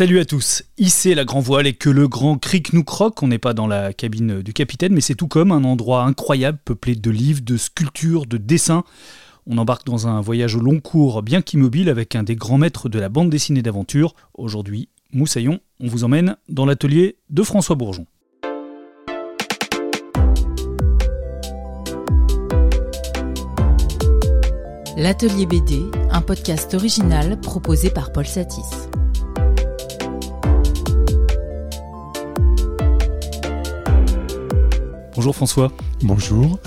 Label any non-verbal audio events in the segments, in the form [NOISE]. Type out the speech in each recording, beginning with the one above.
Salut à tous. Hisser la grand voile et que le grand cric nous croque, on n'est pas dans la cabine du capitaine, mais c'est tout comme un endroit incroyable peuplé de livres, de sculptures, de dessins. On embarque dans un voyage au long cours, bien qu'immobile, avec un des grands maîtres de la bande dessinée d'aventure. Aujourd'hui, Moussaillon, on vous emmène dans l'atelier de François Bourgeon. L'Atelier BD, un podcast original proposé par Paul Satis. Bonjour François. Bonjour.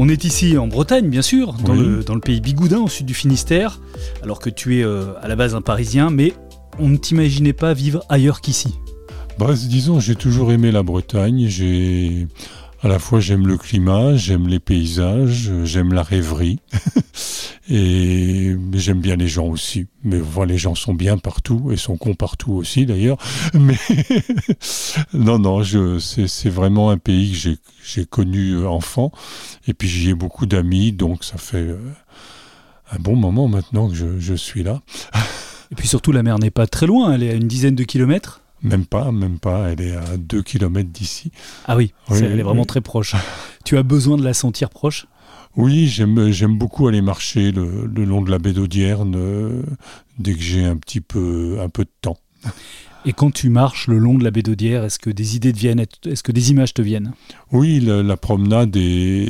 On est ici en Bretagne, bien sûr, dans, le, dans le pays Bigoudin, au sud du Finistère, alors que tu es euh, à la base un Parisien, mais on ne t'imaginait pas vivre ailleurs qu'ici. Bah, disons, j'ai toujours aimé la Bretagne. J'ai à la fois j'aime le climat, j'aime les paysages, j'aime la rêverie [LAUGHS] et j'aime bien les gens aussi. Mais voilà, les gens sont bien partout et sont cons partout aussi d'ailleurs. [LAUGHS] Mais [LAUGHS] non, non, c'est vraiment un pays que j'ai connu euh, enfant et puis j'y ai beaucoup d'amis, donc ça fait euh, un bon moment maintenant que je, je suis là. et puis surtout, la mer n'est pas très loin, elle est à une dizaine de kilomètres. Même pas, même pas. Elle est à 2 km d'ici. Ah oui, elle est vraiment très proche. [LAUGHS] tu as besoin de la sentir proche? Oui, j'aime beaucoup aller marcher le, long de la baie d'Audierne euh, dès que j'ai un petit peu, un peu de temps. [LAUGHS] Et quand tu marches le long de la baie d'Audière, est-ce que des idées te viennent Est-ce que des images te viennent? Oui, la, promenade euh,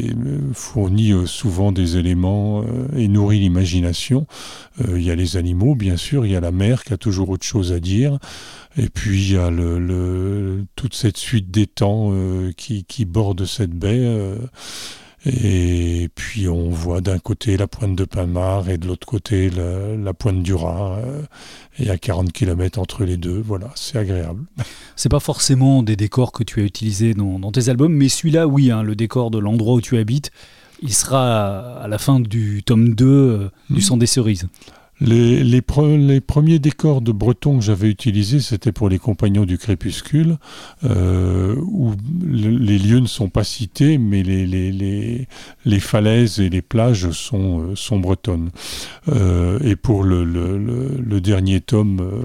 fournit euh, souvent des éléments et nourrit l'imagination. Il y a les animaux, bien sûr, il y a la mer qui a toujours autre chose à dire. Et puis il y a toute cette suite d'étangs euh, qui, qui borde cette baie. Euh, et puis on voit d'un côté la pointe de Pinmar et de l'autre côté la, pointe du. Euh, et il y a 40 km entre les deux. Voilà, c'est agréable. [LAUGHS] C'est pas forcément des décors que tu as utilisés dans, tes albums, mais celui-là, oui, hein, le décor de l'endroit où tu habites, il sera à la fin du tome 2 du mmh. Sang des cerises. Les, les, premiers décors de breton que j'avais utilisés, c'était pour les Compagnons du Crépuscule, euh, où les lieux ne sont pas cités, mais les, falaises et les plages sont, euh, sont bretonnes. Euh, et pour le, le, le, dernier tome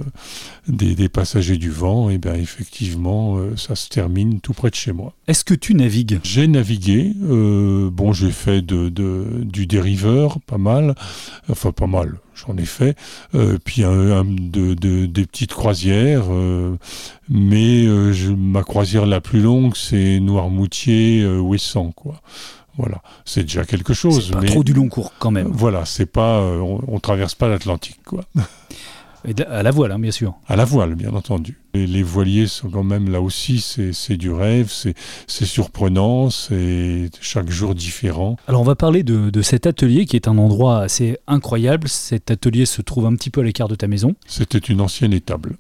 des, des, Passagers du Vent, et eh bien effectivement, ça se termine tout près de chez moi. Est-ce que tu navigues? J'ai navigué. bon, j'ai fait de, de, du dériveur, pas mal. Enfin, pas mal j'en ai fait, euh, puis un, de, des petites croisières, euh, mais euh, ma croisière la plus longue, c'est Noirmoutier-Ouessant, quoi. Voilà, c'est déjà quelque chose. Pas trop du long cours quand même. Voilà, c'est pas, on, on traverse pas l'Atlantique, quoi. [LAUGHS] à la voile, hein, bien sûr. À la voile, bien entendu. Et les voiliers sont quand même là aussi, c'est du rêve, c'est surprenant, c'est chaque jour différent. Alors on va parler de, de, cet atelier qui est un endroit assez incroyable. Cet atelier se trouve un petit peu à l'écart de ta maison. C'était une ancienne étable.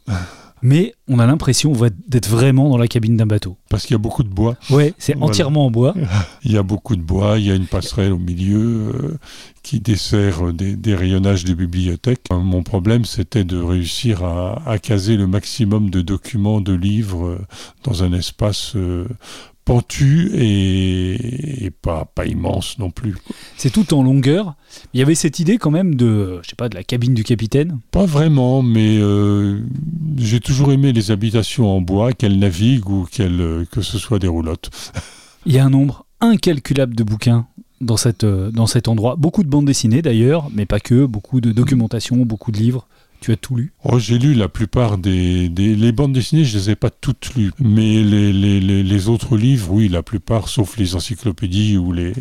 Mais on a l'impression d'être vraiment dans la cabine d'un bateau. Parce qu'il y a beaucoup de bois. Oui, c'est entièrement en bois. [LAUGHS] il y a beaucoup de bois, il y a une passerelle au milieu euh, qui dessert des, rayonnages des bibliothèques. Mon problème, c'était de réussir à, caser le maximum de documents, de livres euh, dans un espace euh, pentu et, pas, pas immense non plus. C'est tout en longueur. Il y avait cette idée quand même de, je sais pas, de la cabine du capitaine? Pas vraiment, mais euh, j'ai toujours aimé les habitations en bois, qu'elles naviguent ou qu'elles, que ce soit des roulottes. [LAUGHS] Il y a un nombre incalculable de bouquins dans, cette, euh, dans cet endroit. Beaucoup de bandes dessinées d'ailleurs, mais pas que, beaucoup de documentation, beaucoup de livres. Tu as tout lu oh, J'ai lu la plupart des, Les bandes dessinées, je ne les ai pas toutes lues. Mais les, les, les, autres livres, oui, la plupart, sauf les encyclopédies ou les,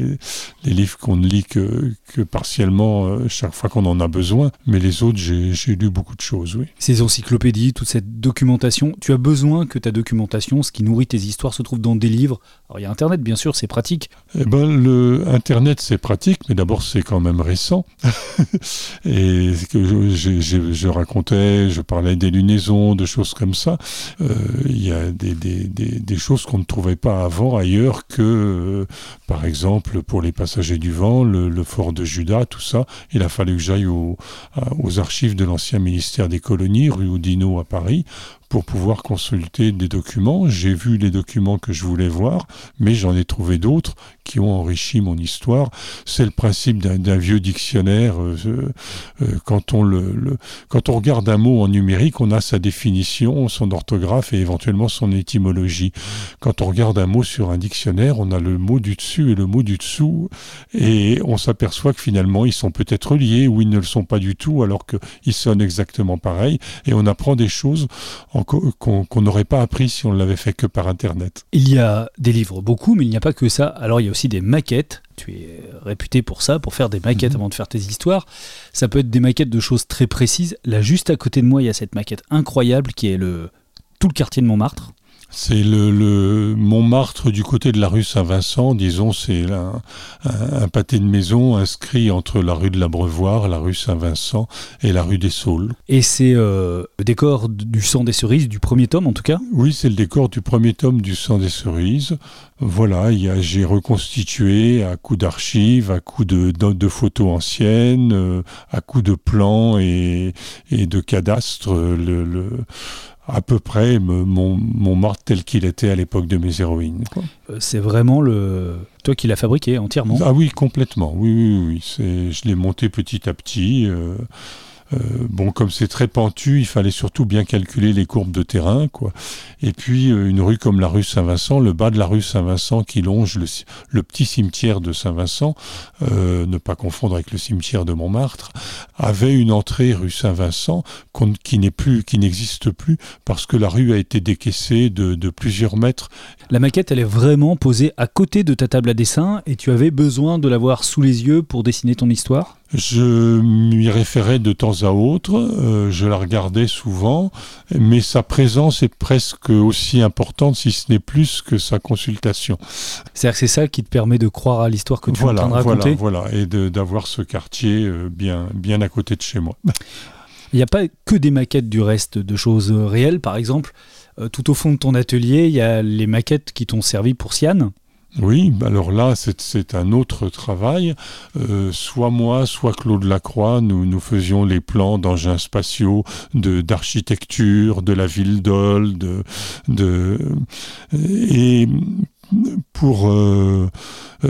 les livres qu'on ne lit que, que partiellement euh, chaque fois qu'on en a besoin. Mais les autres, j'ai lu beaucoup de choses, oui. Ces encyclopédies, toute cette documentation, tu as besoin que ta documentation, ce qui nourrit tes histoires, se trouve dans des livres. Alors il y a Internet, bien sûr, c'est pratique. Eh ben, le Internet, c'est pratique, mais d'abord, c'est quand même récent. [LAUGHS] Et que je racontais, je parlais des lunaisons, de choses comme ça. Euh, il y a des, choses qu'on ne trouvait pas avant ailleurs que, euh, par exemple, pour les passagers du vent, le, fort de Judas, tout ça. Il a fallu que j'aille aux archives de l'ancien ministère des colonies, rue Oudinot à Paris, pour pouvoir consulter des documents. J'ai vu les documents que je voulais voir, mais j'en ai trouvé d'autres qui ont enrichi mon histoire. C'est le principe d'un vieux dictionnaire. Euh, euh, quand, on le, quand on regarde un mot en numérique, on a sa définition, son orthographe et éventuellement son étymologie. Quand on regarde un mot sur un dictionnaire, on a le mot du dessus et le mot du dessous, et on s'aperçoit que finalement ils sont peut-être liés ou ils ne le sont pas du tout, alors qu'ils sonnent exactement pareil, et on apprend des choses qu'on n'aurait pas appris si on l'avait fait que par Internet. Il y a des livres, beaucoup, mais il n'y a pas que ça. Alors il y a aussi des maquettes. Tu es réputé pour ça, pour faire des maquettes mhm. avant de faire tes histoires. Ça peut être des maquettes de choses très précises. Là, juste à côté de moi, il y a cette maquette incroyable qui est le tout le quartier de Montmartre. C'est le, Montmartre du côté de la rue Saint-Vincent, disons, c'est un, un, pâté de maison inscrit entre la rue de l'Abreuvoir, la rue Saint-Vincent et la rue des Saules. Et c'est euh, le décor du sang des cerises, du premier tome en tout cas? Oui, c'est le décor du premier tome du sang des cerises. Voilà, j'ai reconstitué à coups d'archives, à coups de, de, photos anciennes, euh, à coups de plans et, et de cadastres, le, le à peu près mon, mon tel qu'il était à l'époque de mes héroïnes. Euh, c'est vraiment le toi qui l'as fabriqué entièrement Ah oui, complètement. Oui, oui, oui. Je l'ai monté petit à petit. Euh, euh, bon, comme c'est très pentu, il fallait surtout bien calculer les courbes de terrain, quoi. Et puis euh, une rue comme la rue Saint-Vincent, le bas de la rue Saint-Vincent qui longe le, petit cimetière de Saint-Vincent, euh, ne pas confondre avec le cimetière de Montmartre, avait une entrée rue Saint-Vincent qui n'est plus, qui n'existe plus parce que la rue a été décaissée de, de plusieurs mètres. La maquette, elle est vraiment posée à côté de ta table à dessin et tu avais besoin de l'avoir sous les yeux pour dessiner ton histoire? Je m'y référais de temps à autre, euh, je la regardais souvent, mais sa présence est presque aussi importante, si ce n'est plus que sa consultation. C'est-à-dire que c'est ça qui te permet de croire à l'histoire que tu voilà, es en train de raconter Voilà, voilà et d'avoir ce quartier euh, bien, bien à côté de chez moi. Il n'y a pas que des maquettes du reste de choses réelles, par exemple. Euh, tout au fond de ton atelier, il y a les maquettes qui t'ont servi pour Sian. Oui, alors là, c'est un autre travail. Euh, soit moi, soit Claude Lacroix, nous, nous faisions les plans d'engins spatiaux, d'architecture, de, la ville d'Ol, de, de, et pour euh,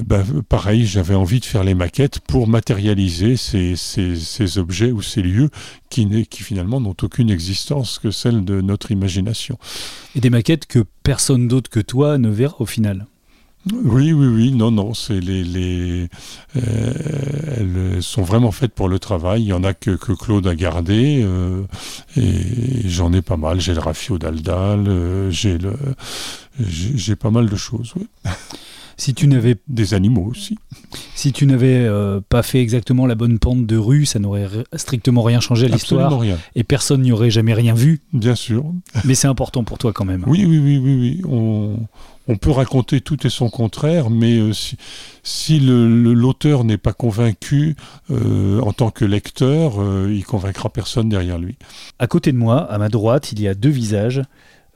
ben, pareil, j'avais envie de faire les maquettes pour matérialiser ces objets ou ces lieux qui, qui finalement n'ont aucune existence que celle de notre imagination. Et des maquettes que personne d'autre que toi ne verra au final. Oui, oui, oui, non, non, c'est les, les euh, elles sont vraiment faites pour le travail. Il y en a que, Claude a gardé euh, et j'en ai pas mal. J'ai le Rafio d'Aldal, euh, j'ai le, j'ai pas mal de choses. Oui. Si tu n'avais des animaux aussi. Si tu n'avais pas fait exactement la bonne pente de rue, ça n'aurait strictement rien changé à l'histoire. Et personne n'y aurait jamais rien vu. Bien sûr. Mais c'est important pour toi quand même. Oui, oui, oui, oui, oui. On, on peut raconter tout et son contraire, mais euh, si, l'auteur n'est pas convaincu euh, en tant que lecteur, euh, il convaincra personne derrière lui. À côté de moi, à ma droite, il y a deux visages.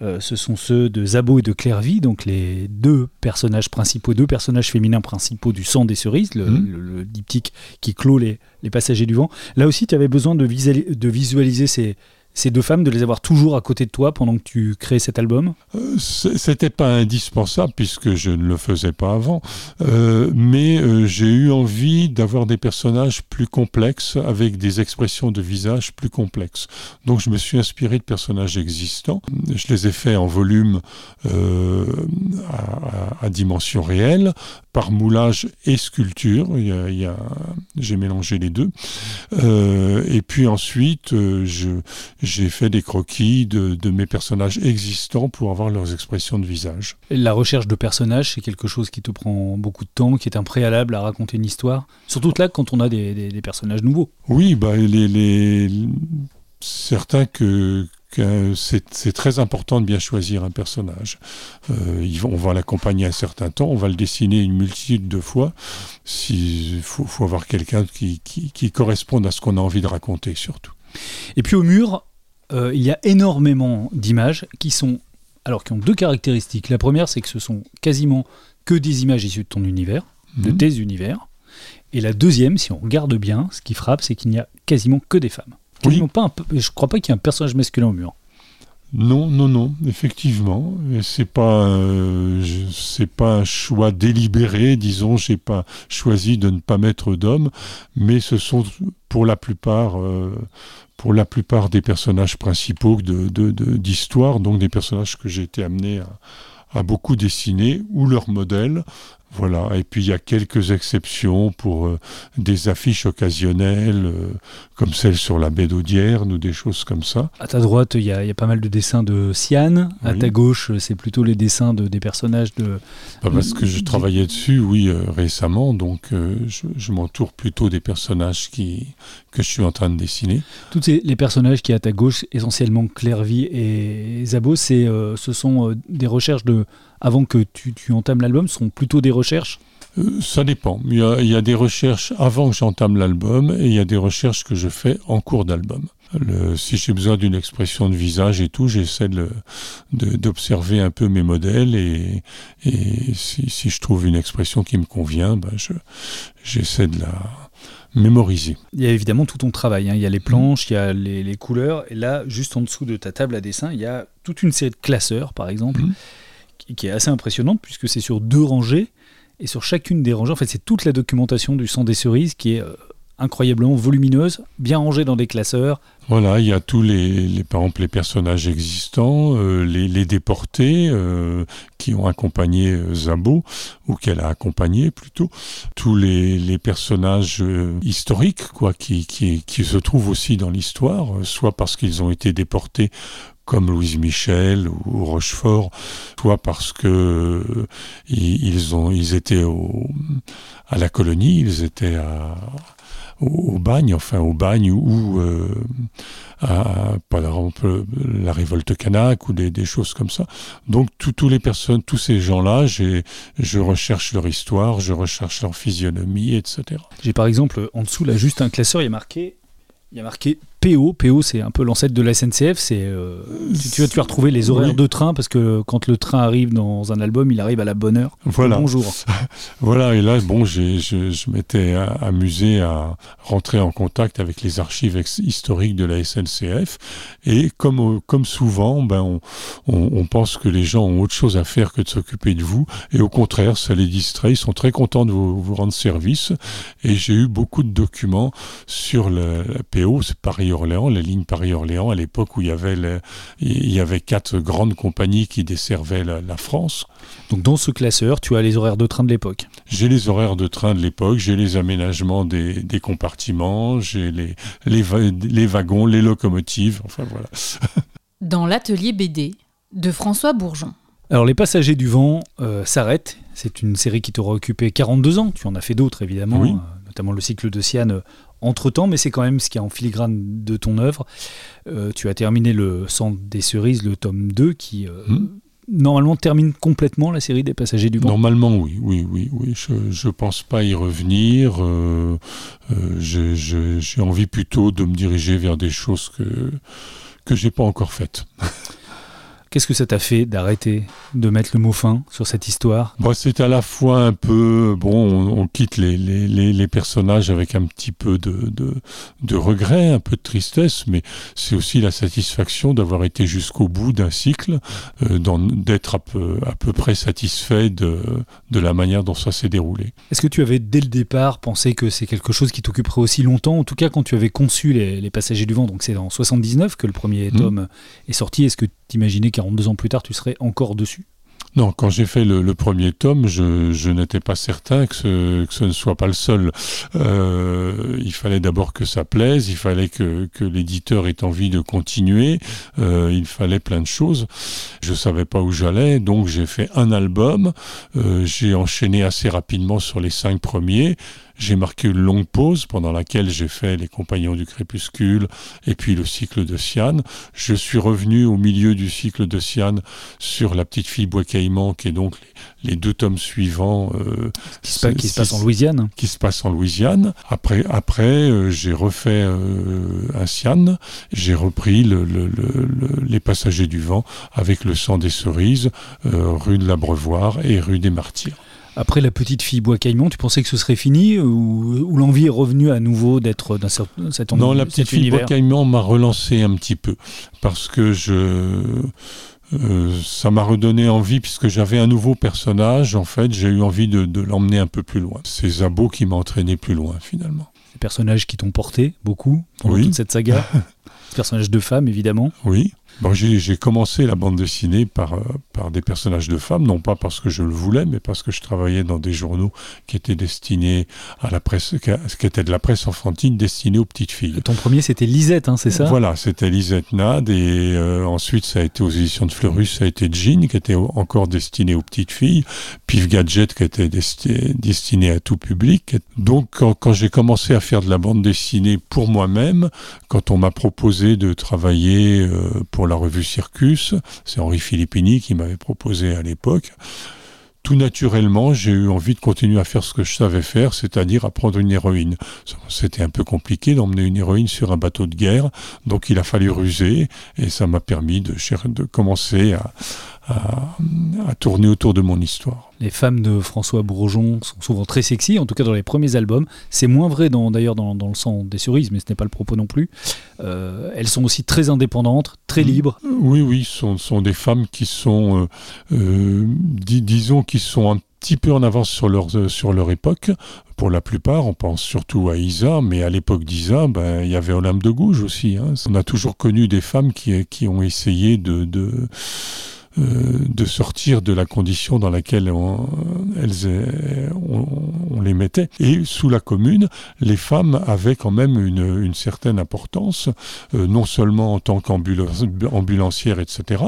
Ce sont ceux de Zabo et de Clairvy, donc les deux personnages principaux, deux personnages féminins principaux du sang des cerises, le, mmh. diptyque qui clôt les, passagers du vent. Là aussi, tu avais besoin de, de visualiser ces, ces deux femmes, de les avoir toujours à côté de toi pendant que tu crées cet album euh, C'était pas indispensable puisque je ne le faisais pas avant, euh, mais euh, j'ai eu envie d'avoir des personnages plus complexes avec des expressions de visage plus complexes. Donc je me suis inspiré de personnages existants. Je les ai faits en volume à, dimension réelle, par moulage et sculpture. Il j'ai mélangé les deux. et puis ensuite, je j'ai fait des croquis de, mes personnages existants pour avoir leurs expressions de visage. la recherche de personnages, c'est quelque chose qui te prend beaucoup de temps, qui est un préalable à raconter une histoire. Surtout là, quand on a des, personnages nouveaux. Oui, bah, les, certains que, c'est très important de bien choisir un personnage. Euh, on va l'accompagner un certain temps, on va le dessiner une multitude de fois. Il faut, avoir quelqu'un qui, qui, qui corresponde à ce qu'on a envie de raconter surtout. Et puis au mur, euh, il y a énormément d'images qui sont alors qui ont deux caractéristiques. La première, c'est que ce sont quasiment que des images issues de ton univers, de mhm. tes univers. Et la deuxième, si on regarde bien, ce qui frappe, c'est qu'il n'y a quasiment que des femmes. pas je ne crois pas qu'il y ait un personnage masculin au mur. Non, non, non, effectivement. C'est pas, euh, c'est pas un choix délibéré, disons. J'ai pas choisi de ne pas mettre d'hommes, mais ce sont pour la plupart, euh, pour la plupart des personnages principaux d'histoire, donc des personnages que j'ai été amené à beaucoup dessiner ou leurs modèles voilà, et puis il y a quelques exceptions pour euh, des affiches occasionnelles, euh, comme celle sur la baie d'Audière, ou des choses comme ça. À ta droite, il y, a pas mal de dessins de Sian. À ta gauche, c'est plutôt les dessins de, des personnages de. parce que je travaillais dessus, oui, euh, récemment, donc je, m'entoure plutôt des personnages qui, que je suis en train de dessiner. Tous les personnages qui à ta gauche, essentiellement Clairvy et Zabo, c'est, ce sont des recherches de avant que tu, entames l'album sont plutôt des recherches? Euh, ça dépend. Il y, a, des recherches avant que j'entame l'album et il y a des recherches que je fais en cours d'album. si j'ai besoin d'une expression de visage et tout, j'essaie d'observer un peu mes modèles et, si, je trouve une expression qui me convient, ben j'essaie de la mémoriser. Il y a évidemment tout ton travail. Hein. Il y a les planches, il y a les, couleurs. Et là, juste en dessous de ta table à dessin, il y a toute une série de classeurs, par exemple. Mhm qui est assez impressionnante puisque c'est sur deux rangées et sur chacune des rangées, en fait, c'est toute la documentation du sang des cerises qui est euh, incroyablement volumineuse, bien rangée dans des classeurs. Voilà, il y a tous les, par exemple, les personnages existants, euh, les, déportés euh, qui ont accompagné Zabo, ou qu'elle a accompagné plutôt, tous les, personnages historiques quoi, qui, qui se trouvent aussi dans l'histoire, soit parce qu'ils ont été déportés comme Louise Michel ou Rochefort, soit parce que euh, ils, ont, ils étaient à la colonie, ils étaient à, au, bagne, enfin au bagne ou euh, à, par exemple la révolte kanak ou des, des choses comme ça. Donc tous les personnes, tous ces gens-là, je recherche leur histoire, je recherche leur physionomie, etc. J'ai par exemple en dessous là juste un classeur, il y a marqué, il y a marqué PO. PO, c'est un peu l'ancêtre de la SNCF. C'est, euh, tu, vas, tu vas retrouver les horaires de train parce que quand le train arrive dans un album, il arrive à la bonne heure. Voilà. Bonjour. [LAUGHS] voilà, et là, bon, je, je m'étais amusé à rentrer en contact avec les archives historiques de la SNCF. Et comme, comme souvent, ben, on, on, pense que les gens ont autre chose à faire que de s'occuper de vous. Et au contraire, ça les distrait. Ils sont très contents de vous, vous rendre service. Et j'ai eu beaucoup de documents sur la, la PO. C'est pareil orléans la ligne Paris-Orléans, à l'époque où il y, avait il y avait quatre grandes compagnies qui desservaient la, France. Donc dans ce classeur, tu as les horaires de train de l'époque J'ai les horaires de train de l'époque, j'ai les aménagements des, compartiments, j'ai les, les, wagons, les locomotives, enfin voilà. [LAUGHS] dans l'atelier BD de François Bourgeon. Alors les passagers du vent euh, s'arrêtent, c'est une série qui t'aura occupé 42 ans, tu en as fait d'autres évidemment, euh, notamment le cycle de Sienne euh, entre-temps, mais c'est quand même ce qui est en filigrane de ton œuvre. Euh, tu as terminé le Sang des cerises, le tome 2, qui euh, hmm. normalement termine complètement la série des Passagers du vent. Normalement, oui, oui, oui, oui. Je ne pense pas y revenir. Euh, j'ai envie plutôt de me diriger vers des choses que que j'ai pas encore faites. [LAUGHS] Qu'est-ce que ça t'a fait d'arrêter de mettre le mot fin sur cette histoire? C'est à la fois un peu, bon, on, quitte les, les, les, personnages avec un petit peu de, de, de, regret, un peu de tristesse, mais c'est aussi la satisfaction d'avoir été jusqu'au bout d'un cycle, euh, d'être à peu, à peu près satisfait de, de la manière dont ça s'est déroulé. Est-ce que tu avais dès le départ pensé que c'est quelque chose qui t'occuperait aussi longtemps? En tout cas, quand tu avais conçu Les, les Passagers du Vent, donc c'est en 79 que le premier mmh. tome est sorti, est-ce que tu imaginais 42 ans plus tard, tu serais encore dessus? Non, quand j'ai fait le, premier tome, je, n'étais pas certain que ce, ne soit pas le seul. Euh, il fallait d'abord que ça plaise, il fallait que, l'éditeur ait envie de continuer, euh, il fallait plein de choses. Je savais pas où j'allais, donc j'ai fait un album, euh, j'ai enchaîné assez rapidement sur les cinq premiers. J'ai marqué une longue pause pendant laquelle j'ai fait Les Compagnons du Crépuscule et puis le cycle de Siane. Je suis revenu au milieu du cycle de Siane sur La Petite Fille Bois Caïman, qui est donc les, deux tomes suivants. Euh, qui, se, passe en Louisiane. Qui se passe en Louisiane. Après, après euh, j'ai refait euh, un Siane. J'ai repris le, Les Passagers du Vent avec Le sang des cerises, rue de l'Abreuvoir et rue des Martyrs. Après La Petite Fille Bois Caïman, tu pensais que ce serait fini ou, l'envie est revenue à nouveau d'être dans cet Non, La Petite Fille Bois Caïman m'a relancé un petit peu parce que je. Euh, ça m'a redonné envie, puisque j'avais un nouveau personnage, en fait, j'ai eu envie de, l'emmener un peu plus loin. C'est Zabo qui m'a entraîné plus loin, finalement. Des personnages qui t'ont porté beaucoup pendant toute cette saga [LAUGHS] Personnages de femmes, évidemment. Oui. Bon, j'ai commencé la bande dessinée par, euh, par des personnages de femmes, non pas parce que je le voulais, mais parce que je travaillais dans des journaux qui étaient destinés à la presse, qui était de la presse enfantine destinée aux petites filles. Ton premier, c'était Lisette, hein, c'est ça? Voilà, c'était Lisette Nad, et euh, ensuite, ça a été aux éditions de Fleurus, ça a été Jean, qui était encore destiné aux petites filles, Pif Gadget, qui était destiné à tout public. Donc, quand, quand j'ai commencé à faire de la bande dessinée pour moi-même, quand on m'a proposé de travailler euh, pour la revue Circus. C'est Henri Filippini qui m'avait proposé à l'époque. Tout naturellement, j'ai eu envie de continuer à faire ce que je savais faire, c'est-à-dire apprendre une héroïne. C'était un peu compliqué d'emmener une héroïne sur un bateau de guerre, donc il a fallu ruser, et ça m'a permis de, de commencer à, à, tourner autour de mon histoire. Les femmes de François Bourgeon sont souvent très sexy, en tout cas dans les premiers albums. C'est moins vrai d'ailleurs dans, dans, le sang des cerises, mais ce n'est pas le propos non plus. Euh, elles sont aussi très indépendantes, très mm. libres. Oui, oui, ce sont, sont, des femmes qui sont, euh, euh, disons, qui sont un petit peu en avance sur leur, sur leur époque. Pour la plupart, on pense surtout à Isa, mais à l'époque d'Isa, ben, il y avait Olympe de Gouges aussi. Hein. On a toujours connu des femmes qui, qui ont essayé de, de de sortir de la condition dans laquelle on, elles, on, les mettait. Et sous la commune, les femmes avaient quand même une, une certaine importance, euh, non seulement en tant qu'ambulancières, etc.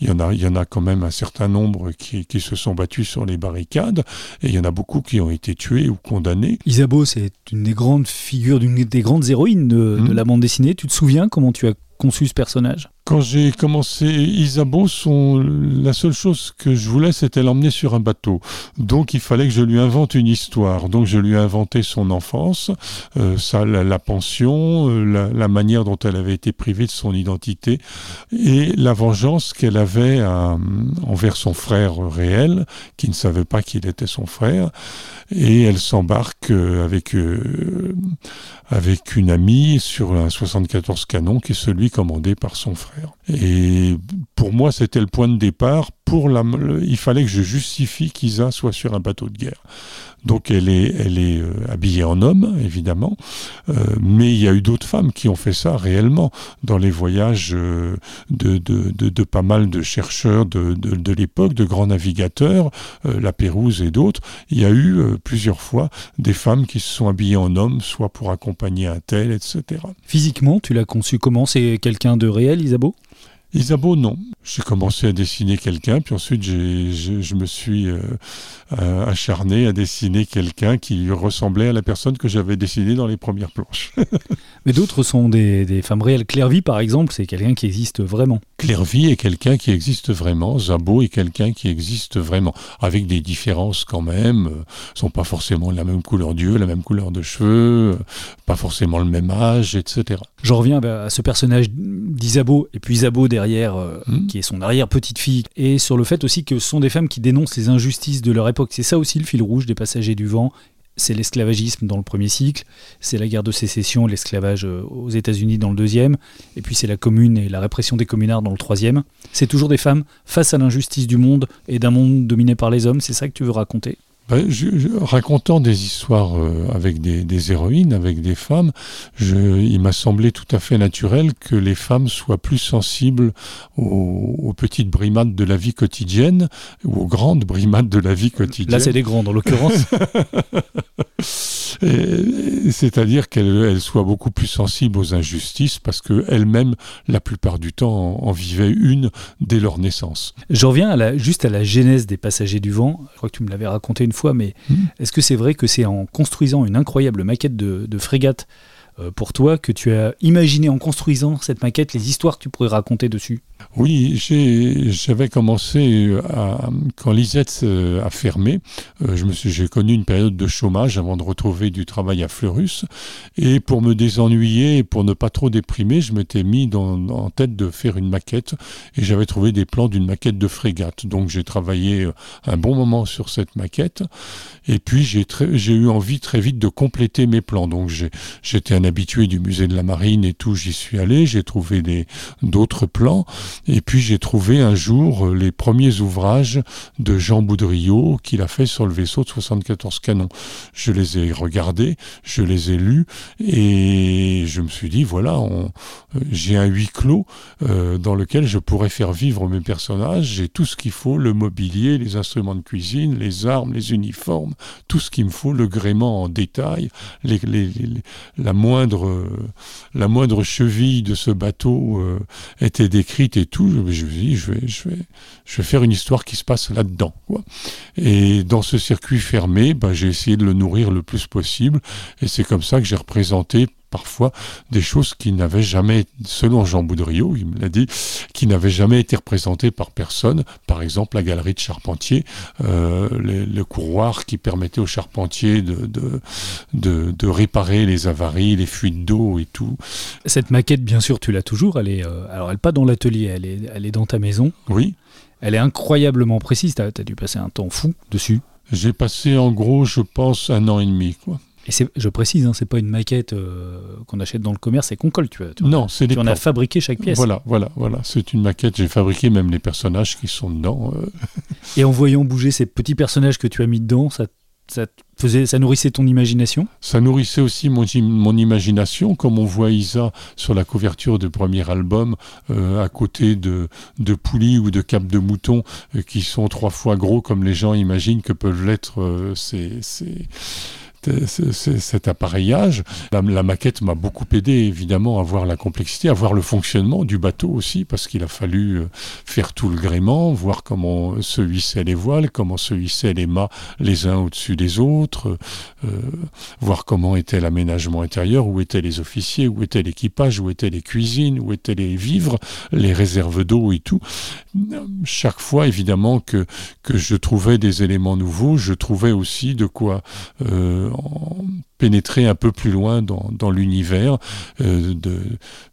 Il y, en a, il y en a quand même un certain nombre qui, qui se sont battus sur les barricades, et il y en a beaucoup qui ont été tués ou condamnés. Isabeau, c'est une des grandes figures, une des grandes héroïnes de, de mmh. la bande dessinée. Tu te souviens comment tu as conçu ce personnage? Quand j'ai commencé Isabeau, la seule chose que je voulais, c'était l'emmener sur un bateau. Donc il fallait que je lui invente une histoire. Donc je lui ai inventé son enfance, euh, ça, la, pension, euh, la, manière dont elle avait été privée de son identité et la vengeance qu'elle avait envers son frère réel, qui ne savait pas qu'il était son frère. Et elle s'embarque euh, avec, avec une amie sur un 74 canon qui est celui commandé par son frère. Et pour moi, c'était le point de départ. Il fallait que je justifie qu'Isa soit sur un bateau de guerre. Donc elle est, euh, habillée en homme, évidemment, euh, mais il y a eu d'autres femmes qui ont fait ça réellement dans les voyages euh, de, pas mal de chercheurs de, de l'époque, de grands navigateurs, la Pérouse et d'autres. Il y a eu plusieurs fois des femmes qui se sont habillées en homme, soit pour accompagner un tel, etc. Physiquement, tu l'as conçu comment? C'est quelqu'un de réel, Isabeau? Isabeau, non. J'ai commencé à dessiner quelqu'un, puis ensuite je me suis euh, euh, acharné à dessiner quelqu'un qui ressemblait à la personne que j'avais dessinée dans les premières planches. [LAUGHS] Mais d'autres sont des, femmes réelles. Clairvy, par exemple, c'est quelqu'un qui existe vraiment. Clairvy est quelqu'un qui existe vraiment. Zabo est quelqu'un qui existe vraiment, avec des différences quand même. Ils euh, sont pas forcément la même couleur d'yeux, la même couleur de cheveux, pas forcément le même âge, etc. Je reviens à ce personnage d'Isabo, et puis Isabeau derrière euh, hmm. qui est son arrière-petite-fille, et sur le fait aussi que ce sont des femmes qui dénoncent les injustices de leur époque. C'est ça aussi le fil rouge des passagers du vent. C'est l'esclavagisme dans le premier cycle, c'est la guerre de sécession, l'esclavage euh, aux États-Unis dans le deuxième, et puis c'est la commune et la répression des communards dans le troisième. C'est toujours des femmes face à l'injustice du monde et d'un monde dominé par les hommes, c'est ça que tu veux raconter? Bah, racontant des histoires euh, avec des, héroïnes, avec des femmes, il m'a semblé tout à fait naturel que les femmes soient plus sensibles aux, petites brimades de la vie quotidienne ou aux grandes brimades de la vie quotidienne. Là, c'est des grandes en l'occurrence. [LAUGHS] C'est-à-dire qu'elles soient beaucoup plus sensibles aux injustices parce qu'elles-mêmes, la plupart du temps, en, vivaient une dès leur naissance. Je reviens à la, juste à la genèse des passagers du vent. Je crois que tu me l'avais raconté une fois, mais hmm. est-ce que c'est vrai que c'est en construisant une incroyable maquette de, frégate euh, pour toi que tu as imaginé en construisant cette maquette, les histoires que tu pourrais raconter dessus oui, j'avais commencé euh, à, quand Lisette euh, a fermé. Euh, j'ai connu une période de chômage avant de retrouver du travail à Fleurus. Et pour me désennuyer et pour ne pas trop déprimer, je m'étais mis en tête de faire une maquette et j'avais trouvé des plans d'une maquette de frégate. Donc j'ai travaillé un bon moment sur cette maquette. Et puis j'ai, j'ai eu envie très vite de compléter mes plans. Donc j'étais habitué du musée de la marine et tout. J'y suis allé. J'ai trouvé des, d'autres plans. Et puis j'ai trouvé un jour euh, les premiers ouvrages de Jean Boudriot qu'il a fait sur le vaisseau de 74 canons. Je les ai regardés, je les ai lus et je me suis dit voilà, euh, j'ai un huis clos euh, dans lequel je pourrais faire vivre mes personnages. J'ai tout ce qu'il faut, le mobilier, les instruments de cuisine, les armes, les uniformes, tout ce qu'il me faut, le gréement en détail, la moindre la moindre cheville de ce bateau était décrite et tout. Je me dit, je vais, je vais, je vais faire une histoire qui se passe là-dedans. Et dans ce circuit fermé, ben, j'ai essayé de le nourrir le plus possible. Et c'est comme ça que j'ai représenté parfois des choses qui n'avaient jamais, selon Jean Boudriot, il me l'a dit, qui n'avaient jamais été représentées par personne. Par exemple, la galerie de Charpentier, euh, le couroir qui permettait aux charpentiers de, de, de, réparer les avaries, les fuites d'eau et tout. Cette maquette, bien sûr, tu l'as toujours. Elle est, euh, alors, elle n'est pas dans l'atelier, elle est, elle est dans ta maison. Oui. Elle est incroyablement précise. Tu as, as dû passer un temps fou dessus. J'ai passé en gros, je pense, un an et demi. Quoi. Et je précise, hein, c'est pas une maquette euh, qu'on achète dans le commerce et qu'on colle. Tu, vois, non, c'est des. Tu en as fabriqué chaque pièce. Voilà, voilà, voilà. C'est une maquette. J'ai fabriqué même les personnages qui sont dedans. Euh. [LAUGHS] Et en voyant bouger ces petits personnages que tu as mis dedans, ça, ça faisait, ça nourrissait ton imagination? Ça nourrissait aussi mon, mon, imagination, comme on voit Isa sur la couverture du premier album, euh, à côté de, de poulies ou de capes de moutons qui sont trois fois gros, comme les gens imaginent que peuvent l'être ces, cet appareillage. La, maquette m'a beaucoup aidé, évidemment, à voir la complexité, à voir le fonctionnement du bateau aussi, parce qu'il a fallu euh, faire tout le gréement, voir comment se hissaient les voiles, comment se hissaient les mâts les uns au-dessus des autres, euh, voir comment était l'aménagement intérieur, où étaient les officiers, où était l'équipage, où étaient les cuisines, où étaient les vivres, les réserves d'eau et tout. Chaque fois, évidemment, que, que je trouvais des éléments nouveaux, je trouvais aussi de quoi euh, pénétrer un peu plus loin dans, l'univers euh, de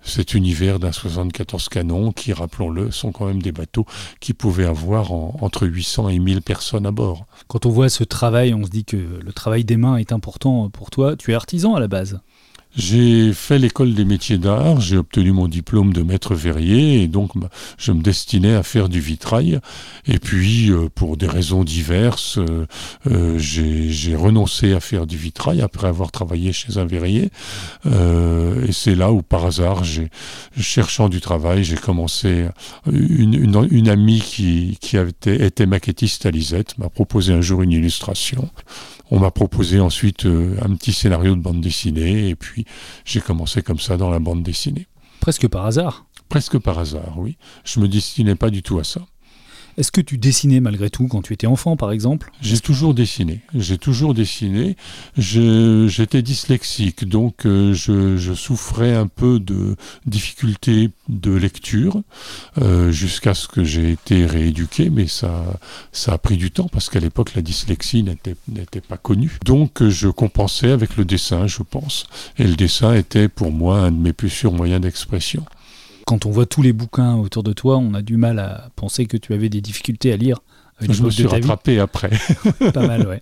cet univers d'un 74 canons qui, rappelons-le, sont quand même des bateaux qui pouvaient avoir entre 800 et 1000 personnes à bord. Quand on voit ce travail, on se dit que le travail des mains est important pour toi. Tu es artisan à la base j'ai fait l'école des métiers d'art, j'ai obtenu mon diplôme de maître verrier et donc bah, je me destinais à faire du vitrail. Et puis, euh, pour des raisons diverses, euh, euh, j'ai renoncé à faire du vitrail après avoir travaillé chez un verrier. et c'est là où, par hasard, cherchant du travail, j'ai commencé. Une, amie qui, été, était maquettiste à Lisette m'a proposé un jour une illustration. On m'a proposé ensuite euh, un petit scénario de bande dessinée, et puis j'ai commencé comme ça dans la bande dessinée. Presque par hasard Presque par hasard, oui. Je me destinais pas du tout à ça. Est-ce que tu dessinais malgré tout quand tu étais enfant, par exemple? J'ai toujours dessiné. J'ai toujours dessiné. J'étais dyslexique, donc euh, je, souffrais un peu de difficultés de lecture euh, jusqu'à ce que j'ai été rééduqué, mais ça, ça a pris du temps parce qu'à l'époque la dyslexie n'était pas connue. Donc je compensais avec le dessin, je pense. Et le dessin était pour moi un de mes plus sûrs moyens d'expression quand on voit tous les bouquins autour de toi, on a du mal à penser que tu avais des difficultés à lire. Je me suis rattrapé après. [LAUGHS] Pas mal, ouais.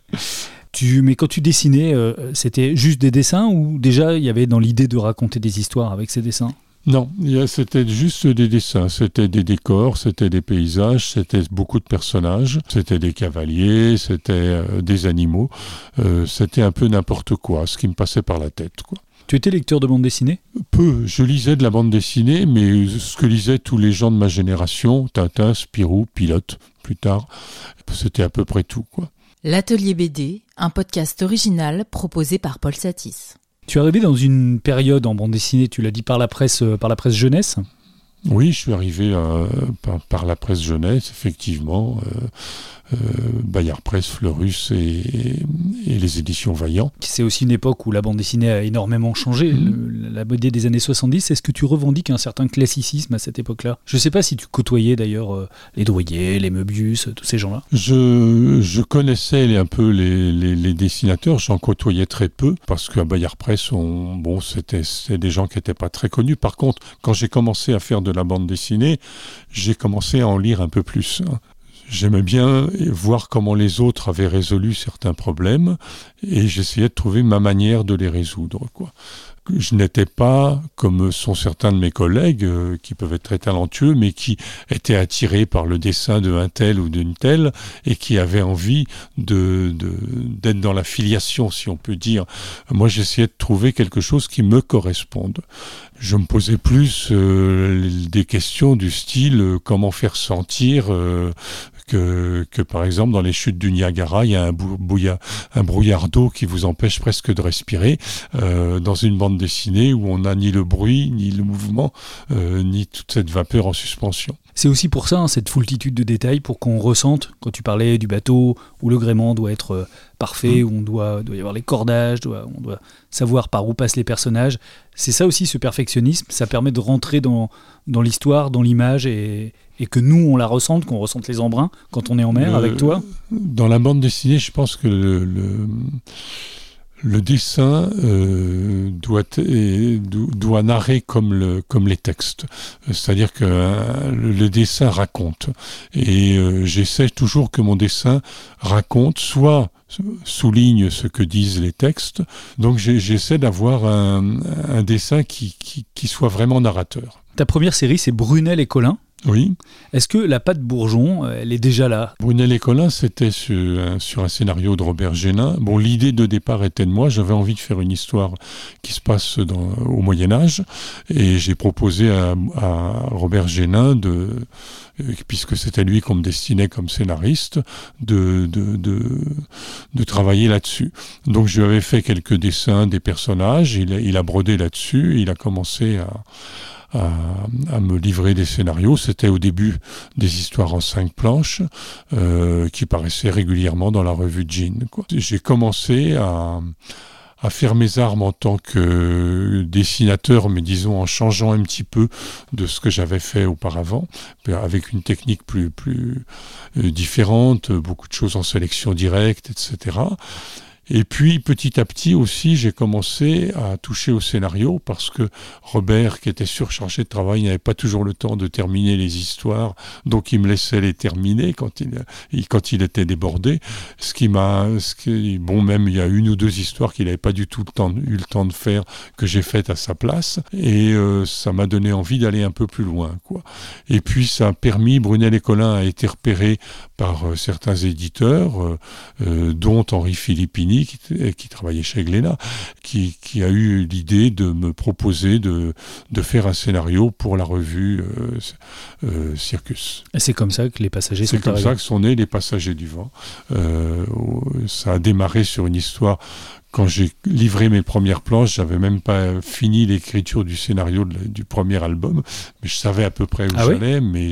Tu, mais quand tu dessinais, euh, c'était juste des dessins ou déjà il y avait dans l'idée de raconter des histoires avec ces dessins? Non, c'était juste des dessins, c'était des décors, c'était des paysages, c'était beaucoup de personnages, c'était des cavaliers, c'était euh, des animaux, euh, c'était un peu n'importe quoi, ce qui me passait par la tête. Quoi. Tu étais lecteur de bande dessinée? Peu. Je lisais de la bande dessinée, mais ce que lisaient tous les gens de ma génération, Tintin, Spirou, Pilote, plus tard, c'était à peu près tout. quoi. L'Atelier BD, un podcast original proposé par Paul Satis. Tu es arrivé dans une période en bande dessinée, tu l'as dit par la presse, euh, par la presse jeunesse? Oui, je suis arrivé euh, par, la presse jeunesse, effectivement. Bayard Presse, Fleurus et, les éditions Vaillant. C'est aussi une époque où la bande dessinée a énormément changé, mm. la BD des années 70. Est-ce que tu revendiques un certain classicisme à cette époque-là? Je ne sais pas si tu côtoyais d'ailleurs les Drouillet, les Möbius, tous ces gens-là. Je, connaissais un peu les, dessinateurs, j'en côtoyais très peu parce qu'à Bayard Presse, bon, c'était des gens qui n'étaient pas très connus. Par contre, quand j'ai commencé à faire de la bande dessinée, j'ai commencé à en lire un peu plus. J'aimais bien voir comment les autres avaient résolu certains problèmes et j'essayais de trouver ma manière de les résoudre. Quoi je n'étais pas, comme sont certains de mes collègues, euh, qui peuvent être très talentueux, mais qui étaient attirés par le dessin d'un tel ou d'une telle, et qui avaient envie de, d'être dans la filiation, si on peut dire. Moi, j'essayais de trouver quelque chose qui me corresponde. Je me posais plus euh, des questions du style euh, comment faire sentir que, par exemple dans les chutes du Niagara, il y a un, un brouillard d'eau qui vous empêche presque de respirer. Euh, dans une bande dessinée où on n'a ni le bruit, ni le mouvement, euh, ni toute cette vapeur en suspension. C'est aussi pour ça, hein, cette foultitude de détails, pour qu'on ressente, quand tu parlais du bateau, où le gréement doit être euh, parfait, mm. où on doit, doit y avoir les cordages, doit, on doit savoir par où passent les personnages. C'est ça aussi, ce perfectionnisme, ça permet de rentrer dans, dans l'histoire, dans l'image, et, et que nous, on la ressente, qu'on ressente les embruns quand on est en mer avec toi Dans la bande dessinée, je pense que le, le, dessin euh, doit, doit narrer comme, le, comme les textes. C'est-à-dire que euh, le, dessin raconte. Et euh, j'essaie toujours que mon dessin raconte, soit souligne ce que disent les textes. Donc j'essaie d'avoir un, un, dessin qui, qui, qui soit vraiment narrateur. Ta première série, c'est Brunel et Colin? Oui. Est-ce que la patte Bourgeon, euh, elle est déjà là? Brunel et Colin, c'était sur, un scénario de Robert Génin. Bon, l'idée de départ était de moi. J'avais envie de faire une histoire qui se passe au Moyen Âge, et j'ai proposé à, Robert Génin de euh, puisque c'était lui qu'on me destinait comme scénariste, de, de, de, travailler là-dessus. Donc je lui avais fait quelques dessins des personnages, il, il a brodé là-dessus, il a commencé à, à, me livrer des scénarios. C'était au début des histoires en cinq planches euh, qui paraissaient régulièrement dans la revue Jean. J'ai commencé à, à faire mes armes en tant que dessinateur, mais disons en changeant un petit peu de ce que j'avais fait auparavant, avec une technique plus, plus euh, différente, beaucoup de choses en sélection directe, etc. Et puis petit à petit aussi, j'ai commencé à toucher au scénario parce que Robert, qui était surchargé de travail, n'avait pas toujours le temps de terminer les histoires, donc il me laissait les terminer quand il, quand il était débordé. Ce qui m'a, bon, même il y a une ou deux histoires qu'il n'avait pas du tout eu le temps de faire que j'ai faites à sa place, et euh, ça m'a donné envie d'aller un peu plus loin, quoi. Et puis ça a permis, Brunel et Colin a été repéré par euh, certains éditeurs, euh, dont Henri Filippini, qui, qui, travaillait chez Glénat, qui, qui a eu l'idée de me proposer de, de, faire un scénario pour la revue Circus. Et c'est comme ça que les passagers sont C'est comme ça que sont nés les passagers du vent. ça a démarré sur une histoire quand j'ai livré mes premières planches, j'avais même pas fini l'écriture du scénario du premier album, mais je savais à peu près où ah j'allais, mais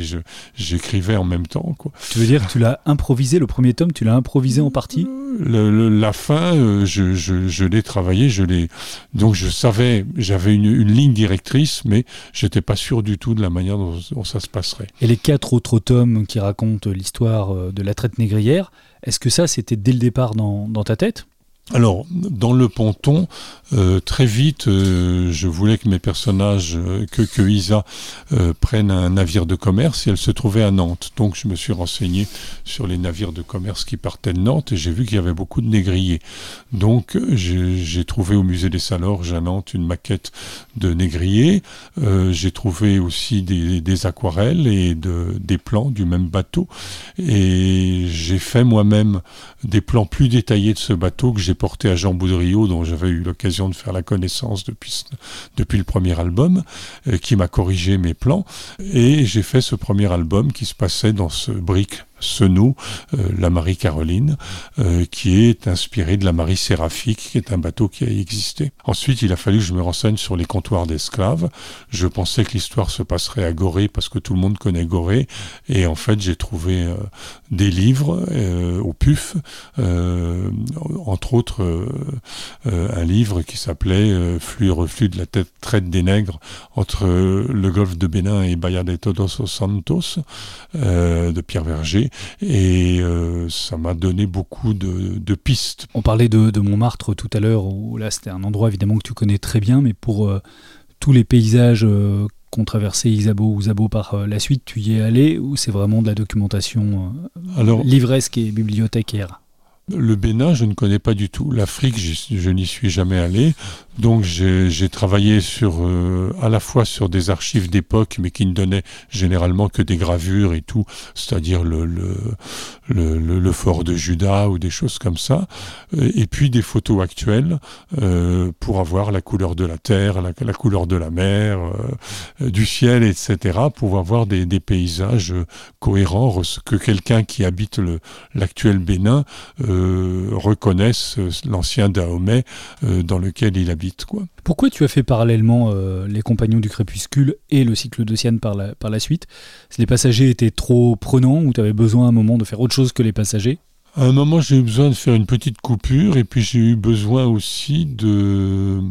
j'écrivais en même temps. Quoi. Tu veux dire que tu l'as improvisé, le premier tome, tu l'as improvisé en partie? La fin, euh, je, je, l'ai travaillé, je l'ai. Donc je savais, j'avais une, une, ligne directrice, mais j'étais pas sûr du tout de la manière dont, ça se passerait. Et les quatre autres tomes qui racontent l'histoire euh, de la traite négrière, est-ce que ça, c'était dès le départ dans, dans ta tête? Alors, dans le ponton, euh, très vite, euh, je voulais que mes personnages, euh, que, que Isa prenne un navire de commerce et elle se trouvait à Nantes. Donc, je me suis renseigné sur les navires de commerce qui partaient de Nantes et j'ai vu qu'il y avait beaucoup de négriers. Donc, j'ai trouvé au musée des Salorges à Nantes une maquette de négriers. j'ai trouvé aussi des, aquarelles et de, des plans du même bateau. Et j'ai fait moi-même des plans plus détaillés de ce bateau que j'ai porté à Jean Boudriot, dont j'avais eu l'occasion de faire la connaissance depuis, depuis le premier album, euh, qui m'a corrigé mes plans. Et j'ai fait ce premier album qui se passait dans ce brick Senot, la Marie-Caroline, qui est inspirée de la Marie Séraphique, qui est un bateau qui a existé. Ensuite, il a fallu que je me renseigne sur les comptoirs d'esclaves. Je pensais que l'histoire se passerait à Gorée parce que tout le monde connaît Gorée. Et en fait, j'ai trouvé des livres au PUF, entre autres un livre qui s'appelait Flux et reflux de la tête traite des nègres entre le golfe de Bénin et Bahia de Todos Santos euh, de Pierre Verger et euh, ça m'a donné beaucoup de, pistes. On parlait de, Montmartre tout à l'heure où là c'était un endroit évidemment que tu connais très bien mais pour euh, tous les paysages qu'ont traversé Isabeau ou Zabo par la suite, tu y es allé ou c'est vraiment de la documentation livresque et bibliothécaire? le Bénin, je ne connais pas du tout. L'Afrique, je n'y suis jamais allé. Donc j'ai travaillé sur euh, à la fois sur des archives d'époque, mais qui ne donnaient généralement que des gravures et tout, c'est-à-dire le le, le, le, fort de Judas ou des choses comme ça, euh, et puis des photos actuelles euh, pour avoir la couleur de la terre, la, la couleur de la mer, euh, du ciel, etc., pour avoir des, des paysages cohérents, que quelqu'un qui habite l'actuel Bénin reconnaisse l'ancien Dahomey dans lequel il habite. Pourquoi tu as fait parallèlement euh, Les Compagnons du Crépuscule et le cycle d'Océane par la, par la suite? Les passagers étaient trop prenants ou tu avais besoin à un moment de faire autre chose que les passagers? À un moment, j'ai eu besoin de faire une petite coupure et puis j'ai eu besoin aussi de,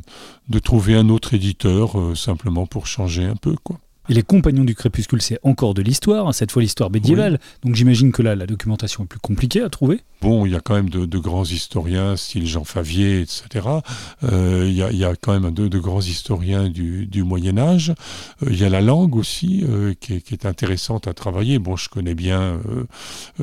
de trouver un autre éditeur, euh, simplement pour changer un peu. quoi. Et les compagnons du crépuscule, c'est encore de l'histoire, hein, cette fois l'histoire médiévale. Donc j'imagine que là, la documentation est plus compliquée à trouver. Bon, il y a quand même de, grands historiens, style Jean Favier, etc. Euh, il, y a, quand même de, grands historiens du, Moyen Âge. Euh, il y a la langue aussi, euh, qui, est, intéressante à travailler. Bon, je connais bien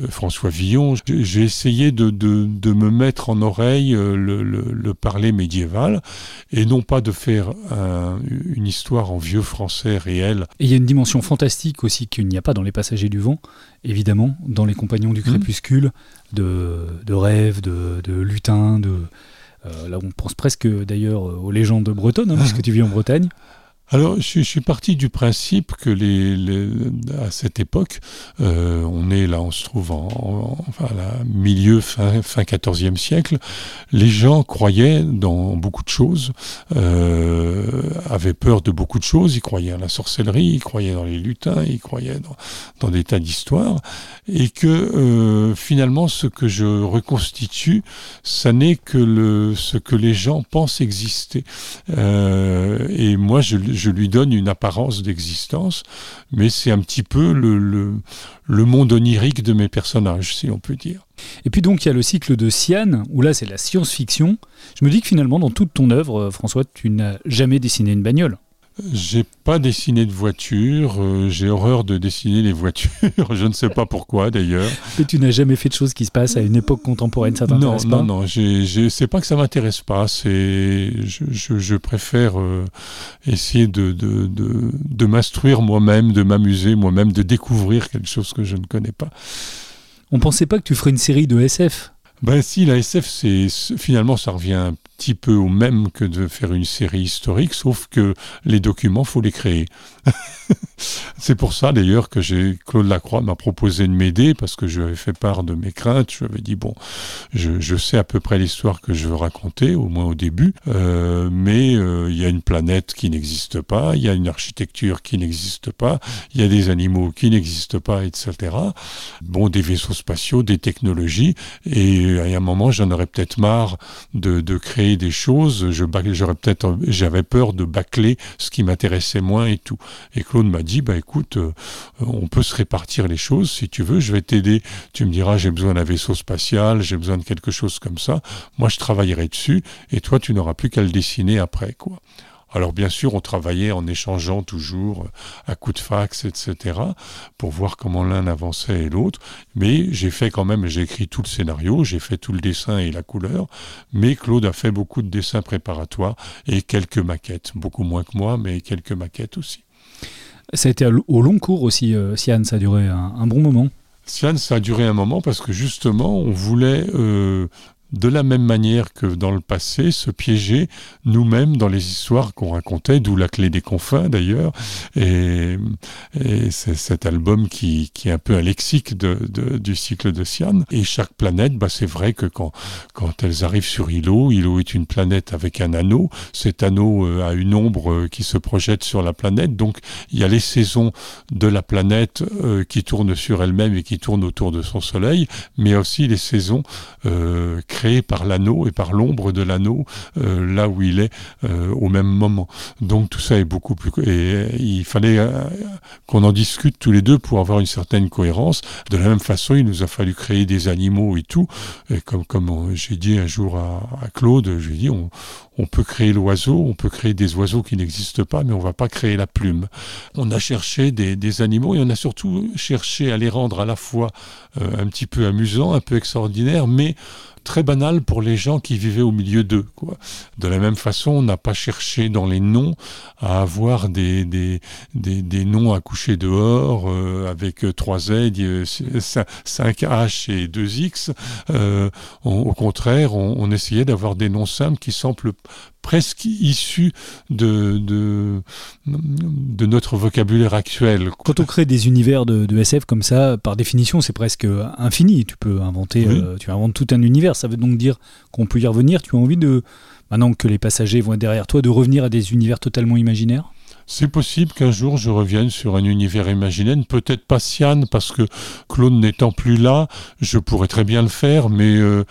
François Villon. J'ai essayé de, me mettre en oreille le, parler médiéval, et non pas de faire une histoire en vieux français réel et il y a une dimension fantastique aussi qu'il n'y a pas dans Les Passagers du Vent, évidemment, dans Les Compagnons du mmh. Crépuscule, de, de rêves, de, de lutins, de... Euh, là, on pense presque d'ailleurs aux légendes bretonnes, hein, [LAUGHS] puisque tu vis en Bretagne. Alors, je, suis parti du principe que les, à cette époque, euh, on est là, on se trouve en, enfin, milieu fin, fin 14e siècle, les gens croyaient dans beaucoup de choses, euh, avaient peur de beaucoup de choses, ils croyaient à la sorcellerie, ils croyaient dans les lutins, ils croyaient dans, dans des tas d'histoires, et que euh, finalement, ce que je reconstitue, ça n'est que le, ce que les gens pensent exister. Euh, et moi, je, je lui donne une apparence d'existence, mais c'est un petit peu le, le, monde onirique de mes personnages, si on peut dire. Et puis donc il y a le cycle de Sian, où là c'est la science-fiction. Je me dis que finalement dans toute ton œuvre, euh, François, tu n'as jamais dessiné une bagnole. J'ai pas dessiné de voiture, euh, j'ai horreur de dessiner les voitures, [LAUGHS] je ne sais pas pourquoi d'ailleurs. Et tu n'as jamais fait de choses qui se passent à une époque contemporaine, ça t'intéresse pas Non, non, non, c'est pas que ça m'intéresse pas, c'est je, je, préfère euh, essayer de, de, de, de m'instruire moi-même, de m'amuser moi-même, de découvrir quelque chose que je ne connais pas. On pensait pas que tu ferais une série de SF ben si, la SF, c'est finalement ça revient un petit peu au même que de faire une série historique, sauf que les documents, faut les créer. [LAUGHS] c'est pour ça d'ailleurs que j'ai Claude Lacroix m'a proposé de m'aider parce que je lui avais fait part de mes craintes. Je lui avais dit bon, je, sais à peu près l'histoire que je veux raconter, au moins au début, euh, mais euh, il y a une planète qui n'existe pas, il y a une architecture qui n'existe pas, il y a des animaux qui n'existent pas, etc. Bon, des vaisseaux spatiaux, des technologies, et à un moment j'en aurais peut-être marre de créer des choses. J'aurais peut-être j'avais peur de bâcler ce qui m'intéressait moins et tout. Et Claude m'a dit, bah écoute, euh, on peut se répartir les choses si tu veux, je vais t'aider. Tu me diras, j'ai besoin d'un vaisseau spatial, j'ai besoin de quelque chose comme ça. Moi, je travaillerai dessus, et toi, tu n'auras plus qu'à le dessiner après, quoi. Alors bien sûr, on travaillait en échangeant toujours euh, à coups de fax, etc., pour voir comment l'un avançait et l'autre. Mais j'ai fait quand même, j'ai écrit tout le scénario, j'ai fait tout le dessin et la couleur. Mais Claude a fait beaucoup de dessins préparatoires et quelques maquettes, beaucoup moins que moi, mais quelques maquettes aussi. Ça a été au long cours aussi, euh, Sian, ça a duré un, bon moment. Sian, ça a duré un moment parce que justement, on voulait, euh, de la même manière que dans le passé, se piéger nous-mêmes dans les histoires qu'on racontait, d'où la clé des confins d'ailleurs. Et, c'est cet album qui, est un peu un lexique du cycle de Sian. Et chaque planète, bah, c'est vrai que quand, quand elles arrivent sur Ilo, Ilo est une planète avec un anneau. Cet anneau euh, a une ombre euh, qui se projette sur la planète. Donc il y a les saisons de la planète euh, qui tournent sur elle-même et qui tournent autour de son soleil, mais aussi les saisons créées par l'anneau et par l'ombre de l'anneau là où il est au même moment. Donc tout ça est beaucoup plus... Et il fallait qu'on en discute tous les deux pour avoir une certaine cohérence. De la même façon, il nous a fallu créer des animaux et tout. Comme, j'ai dit un jour à, Claude, je lui ai dit, on peut créer l'oiseau, on peut créer des oiseaux qui n'existent pas, mais on ne va pas créer la plume. On a cherché des, animaux et on a surtout cherché à les rendre à la fois euh, un petit peu amusants, un peu extraordinaires, mais très banal pour les gens qui vivaient au milieu d'eux. De la même façon, on n'a pas cherché dans les noms à avoir des, des, des, noms à coucher dehors euh, avec 3 Z, 5 H et 2 X. Euh, au contraire, on, on essayait d'avoir des noms simples qui semblent presque issus de, de, de, notre vocabulaire actuel. Quand on crée des univers de, de SF comme ça, par définition, c'est presque infini. Tu peux inventer, euh, tu inventes tout un univers. Ça veut donc dire qu'on peut y revenir. Tu as envie de, maintenant que les passagers vont être derrière toi, de revenir à des univers totalement imaginaires? C'est possible qu'un jour je revienne sur un univers imaginaire, peut-être pas Sian, parce que Claude n'étant plus là, je pourrais très bien le faire, mais euh,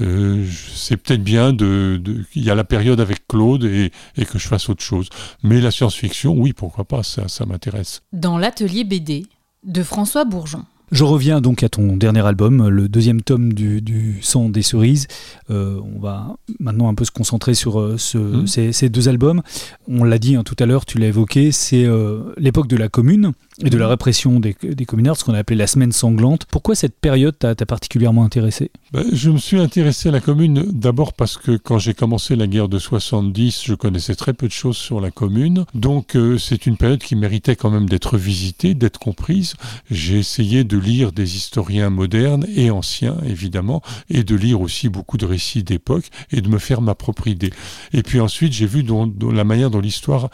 euh, c'est peut-être bien de, qu'il y a la période avec Claude et, que je fasse autre chose. Mais la science-fiction, oui, pourquoi pas, ça, ça m'intéresse. Dans l'atelier BD de François Bourgeon. Je reviens donc à ton dernier album, le deuxième tome du, du Sang des cerises. Euh, on va maintenant un peu se concentrer sur euh, mmh. ces, deux albums. On l'a dit hein, tout à l'heure, tu l'as évoqué, c'est euh, l'époque de la commune et de la répression des, des communards, ce qu'on a appelé la semaine sanglante. Pourquoi cette période t'a particulièrement intéressé? Ben, Je me suis intéressé à la commune d'abord parce que quand j'ai commencé la guerre de 70, je connaissais très peu de choses sur la commune. Donc euh, c'est une période qui méritait quand même d'être visitée, d'être comprise. J'ai essayé de lire des historiens modernes et anciens, évidemment, et de lire aussi beaucoup de récits d'époque et de me faire ma propre idée. Et puis ensuite, j'ai vu dans, la manière dont l'histoire,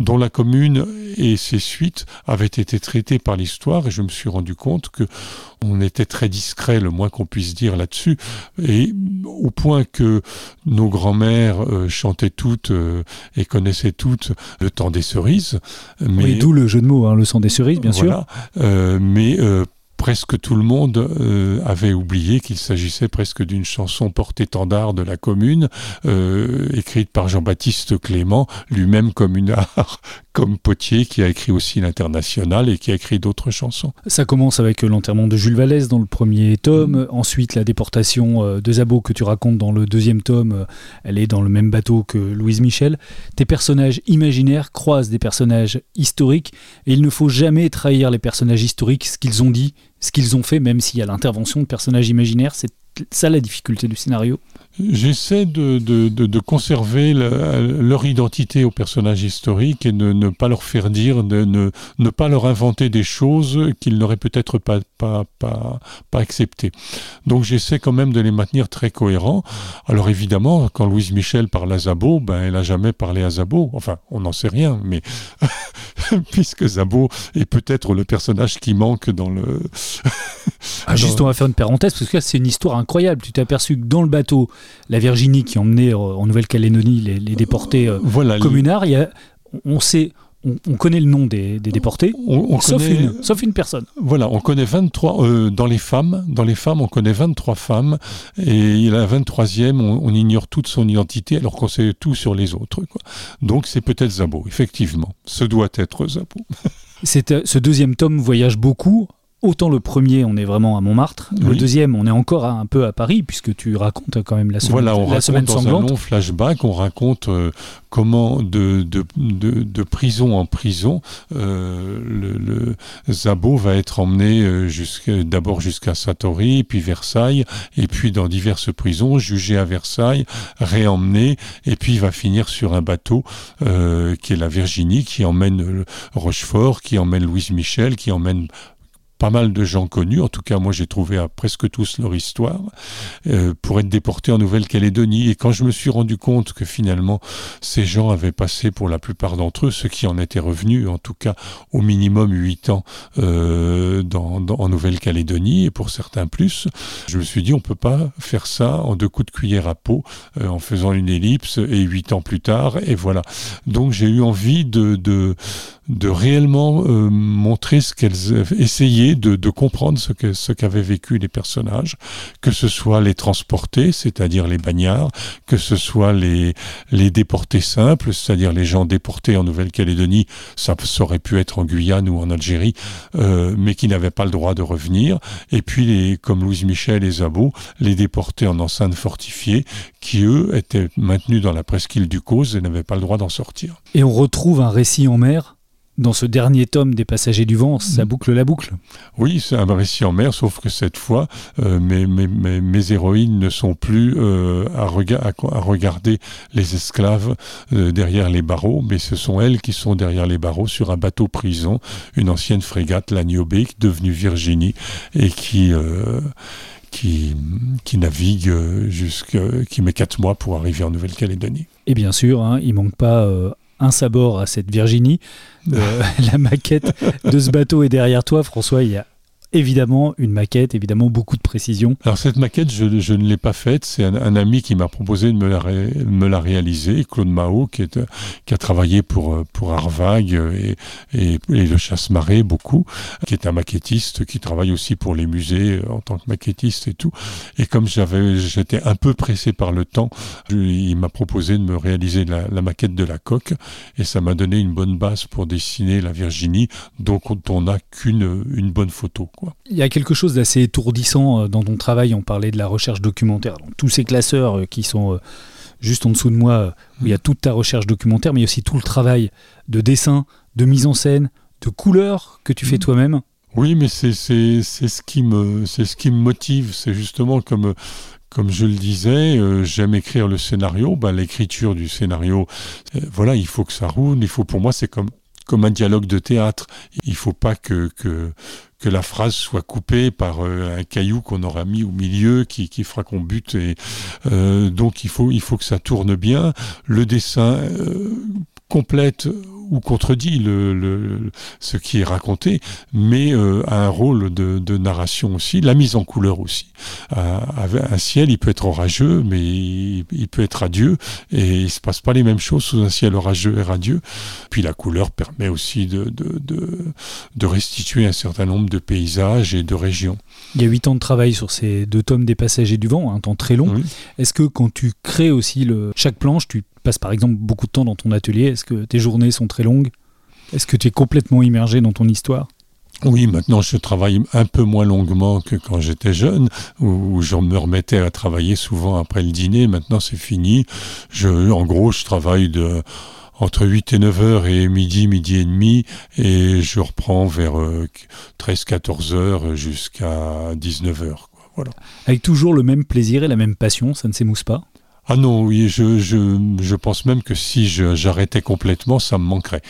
dont la commune et ses suites avaient été été traité par l'histoire et je me suis rendu compte que on était très discret, le moins qu'on puisse dire là-dessus, et au point que nos grands-mères euh, chantaient toutes euh, et connaissaient toutes le temps des cerises. Mais, oui, d'où le jeu de mots, hein, le sang des cerises, bien sûr. Euh, mais presque tout le monde euh, avait oublié qu'il s'agissait presque d'une chanson porte-étendard de la commune, euh, écrite par Jean-Baptiste Clément, lui-même communard, [LAUGHS] comme Potier, qui a écrit aussi l'International et qui a écrit d'autres chansons. Ça commence avec l'enterrement de Jules Vallès dans le premier tome, ensuite la déportation euh, de Zabot que tu racontes dans le deuxième tome, elle est dans le même bateau que Louise Michel. Tes personnages imaginaires croisent des personnages historiques et il ne faut jamais trahir les personnages historiques, ce qu'ils ont dit, ce qu'ils ont fait, même s'il y a l'intervention de personnages imaginaires. C'est ça la difficulté du scénario. J'essaie de, de, de, conserver leur identité aux personnages historiques et de ne pas leur faire dire, de ne, ne pas leur inventer des choses qu'ils n'auraient peut-être pas, pas, pas, pas acceptées. Donc j'essaie quand même de les maintenir très cohérents. Alors évidemment, quand Louise Michel parle à Zabo, ben, elle n'a jamais parlé à Zabo. Enfin, on n'en sait rien, mais [LAUGHS] puisque Zabo est peut-être le personnage qui manque dans le... ah, [LAUGHS] juste, on va faire une parenthèse, parce que c'est une histoire incroyable. Tu t'es aperçu que dans le bateau, la Virginie qui emmenait euh, en Nouvelle-Calédonie les, déportés euh, communards, on sait, on, connaît le nom des, déportés, sauf, une, sauf, une, personne. Voilà, on connaît 23 euh, dans les femmes. Dans les femmes, on connaît 23 femmes et la 23e, on, ignore toute son identité alors qu'on sait tout sur les autres. Donc c'est peut-être Zabo, effectivement. Ce doit être Zabo. [LAUGHS] ce deuxième tome voyage beaucoup Autant le premier, on est vraiment à Montmartre. Le deuxième, on est encore un peu à Paris, puisque tu racontes quand même la semaine Voilà, on la raconte dans un long flashback, on raconte euh, comment de, de, de, prison en prison, euh, le, le, Zabo va être emmené euh, d'abord jusqu'à Satori, puis Versailles, et puis dans diverses prisons, jugé à Versailles, réemmené, et puis il va finir sur un bateau qui est la Virginie, qui emmène Rochefort, qui emmène Louise Michel, qui emmène pas mal de gens connus, en tout cas moi j'ai trouvé à presque tous leur histoire, euh, pour être déportés en Nouvelle-Calédonie. Et quand je me suis rendu compte que finalement ces gens avaient passé pour la plupart d'entre eux, ceux qui en étaient revenus, en tout cas au minimum 8 ans euh, en Nouvelle-Calédonie, et pour certains plus, je me suis dit on peut pas faire ça en deux coups de cuillère à peau, euh, en faisant une ellipse, et 8 ans plus tard, et voilà. Donc j'ai eu envie de, de, réellement montrer ce qu'elles de, comprendre ce que ce qu'avaient vécu les personnages, que ce soit les transportés, c'est-à-dire les bagnards, que ce soit les les déportés simples, c'est-à-dire les gens déportés en Nouvelle-Calédonie, ça, aurait pu être en Guyane ou en Algérie, euh, mais qui n'avaient pas le droit de revenir, et puis comme Louise Michel et Zabot, les déportés en enceinte fortifiée, qui eux étaient maintenus dans la presqu'île du Cause et n'avaient pas le droit d'en sortir. Et on retrouve un récit en mer dans ce dernier tome des Passagers du Vent, ça mm. boucle la boucle. Oui, c'est un récit en mer, sauf que cette fois, euh, mes, mes, mes, héroïnes ne sont plus euh, à, à, regarder les esclaves euh, derrière les barreaux, mais ce sont elles qui sont derrière les barreaux sur un bateau prison, une ancienne frégate, la devenue Virginie, et qui... qui, qui, navigue jusqu'à, qui met quatre mois pour arriver en Nouvelle-Calédonie. Et bien sûr, hein, il manque pas un sabord à cette Virginie. Euh, [LAUGHS] la maquette de ce bateau est derrière toi, François. Il y a évidemment une maquette, évidemment beaucoup de précision. Alors cette maquette, je, ne l'ai pas faite. C'est un, ami qui m'a proposé de me la, me la réaliser, Claude Mao, qui, est, qui a travaillé pour, pour Arvag et, et, le Chasse-Marée beaucoup, qui est un maquettiste qui travaille aussi pour les musées en tant que maquettiste et tout. Et comme j'étais un peu pressé par le temps, il m'a proposé de me réaliser la, la, maquette de la coque et ça m'a donné une bonne base pour dessiner la Virginie, donc on n'a qu'une une bonne photo. Il y a quelque chose d'assez étourdissant euh, dans ton travail. On parlait de la recherche documentaire. tous ces classeurs euh, qui sont euh, juste en dessous de moi, où il y a toute ta recherche documentaire, mais il y a aussi tout le travail de dessin, de mise en scène, de couleur que tu fais mm. toi-même. Oui, mais c'est ce qui me c'est ce qui me motive. C'est justement comme comme je le disais, j'aime écrire le scénario. Ben, l'écriture du scénario, voilà, il faut que ça roule. Il faut pour moi, c'est comme comme un dialogue de théâtre. Il faut pas que, que, que la phrase soit coupée par euh, un caillou qu'on aura mis au milieu qui, qui fera qu'on bute. Et, euh, donc il faut, il faut que ça tourne bien. Le dessin euh, complète ou contredit le, ce qui est raconté, mais euh, a un rôle de, narration aussi, la mise en couleur aussi. Euh, un ciel, il peut être orageux, mais il, peut être radieux, et il se passe pas les mêmes choses sous un ciel orageux et radieux. Puis la couleur permet aussi de, de, restituer un certain nombre de paysages et de régions. Il y a huit ans de travail sur ces deux tomes des Passagers du Vent, un temps très long. Est-ce que quand tu crées aussi le, chaque planche, tu passes par exemple beaucoup de temps dans ton atelier Est-ce que tes journées sont très longues? Est-ce que tu es complètement immergé dans ton histoire? Oui, maintenant je travaille un peu moins longuement que quand j'étais jeune, où je me remettais à travailler souvent après le dîner. Maintenant c'est fini. Je, en gros, je travaille de entre 8 et 9 heures et midi, midi et demi, et je reprends vers 13-14 euh, heures jusqu'à 19 heures. Voilà. Avec toujours le même plaisir et la même passion, ça ne s'émousse pas? Ah non, oui, je, je, je pense même que si j'arrêtais complètement, ça me manquerait.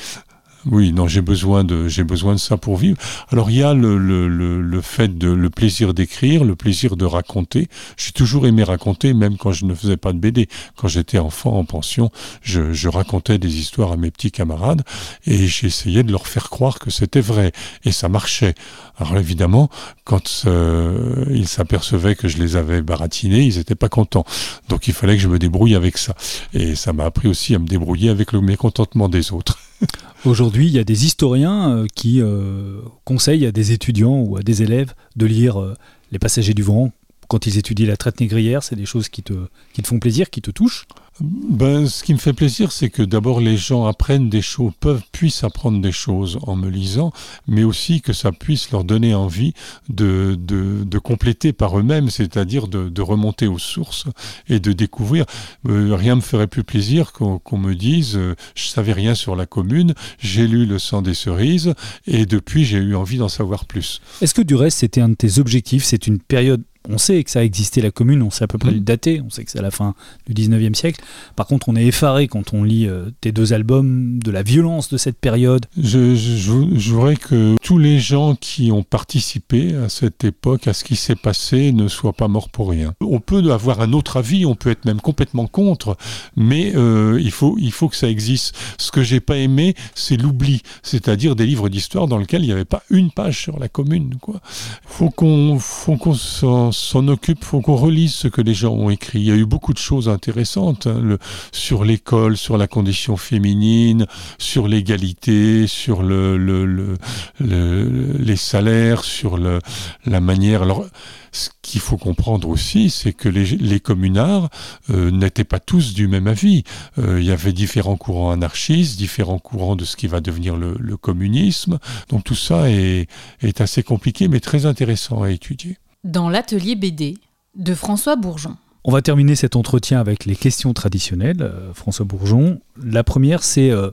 Oui, non, j'ai besoin de j'ai besoin de ça pour vivre. Alors il y a le, le, le, le fait de le plaisir d'écrire, le plaisir de raconter. J'ai toujours aimé raconter, même quand je ne faisais pas de BD. Quand j'étais enfant en pension, je, je racontais des histoires à mes petits camarades et j'essayais de leur faire croire que c'était vrai et ça marchait. Alors évidemment, quand euh, ils s'apercevaient que je les avais baratinés, ils n'étaient pas contents. Donc il fallait que je me débrouille avec ça. Et ça m'a appris aussi à me débrouiller avec le mécontentement des autres. [LAUGHS] Aujourd'hui, il y a des historiens euh, qui euh, conseillent à des étudiants ou à des élèves de lire euh, Les Passagers du Vent quand ils étudient la traite négrière. C'est des choses qui te, qui te font plaisir, qui te touchent ben, ce qui me fait plaisir, c'est que d'abord les gens apprennent des choses, peuvent, puissent apprendre des choses en me lisant, mais aussi que ça puisse leur donner envie de, de, de compléter par eux-mêmes, c'est-à-dire de, de, remonter aux sources et de découvrir. Euh, rien me ferait plus plaisir qu'on me dise, euh, je savais rien sur la commune, j'ai lu Le sang des cerises, et depuis j'ai eu envie d'en savoir plus. Est-ce que du reste c'était un de tes objectifs? C'est une période On sait que ça a existé la commune, on sait à peu près Mm. le dater, on sait que c'est à la fin du 19e siècle. Par contre, on est effaré quand on lit euh, tes deux albums de la violence de cette période. Je, je, je- je voudrais que tous les gens qui ont participé à cette époque, à ce qui s'est passé, ne soient pas morts pour rien. On peut avoir un autre avis, on peut être même complètement contre, mais euh, il, faut, il faut que ça existe. Ce que j'ai pas aimé, c'est l'oubli, c'est-à-dire des livres d'histoire dans lesquels il n'y avait pas une page sur la commune. Quoi. Faut qu'on, faut qu'on s'en, s'en occupe, faut qu'on relise ce que les gens ont écrit. Il y a eu beaucoup de choses intéressantes hein, le- sur l'école, sur la condition féminine, sur l'égalité, sur le, le- le- le- les salaires, sur la manière. Alors, ce qu'il faut comprendre aussi, c'est que les, les communards euh, n'étaient pas tous du même avis. Euh, il y avait différents courants anarchistes, différents courants de ce qui va devenir le, le communisme. Donc tout ça est, est assez compliqué, mais très intéressant à étudier. Dans l'atelier BD de François Bourgeon. On va terminer cet entretien avec les questions traditionnelles, euh, François Bourgeon. La première, c'est euh,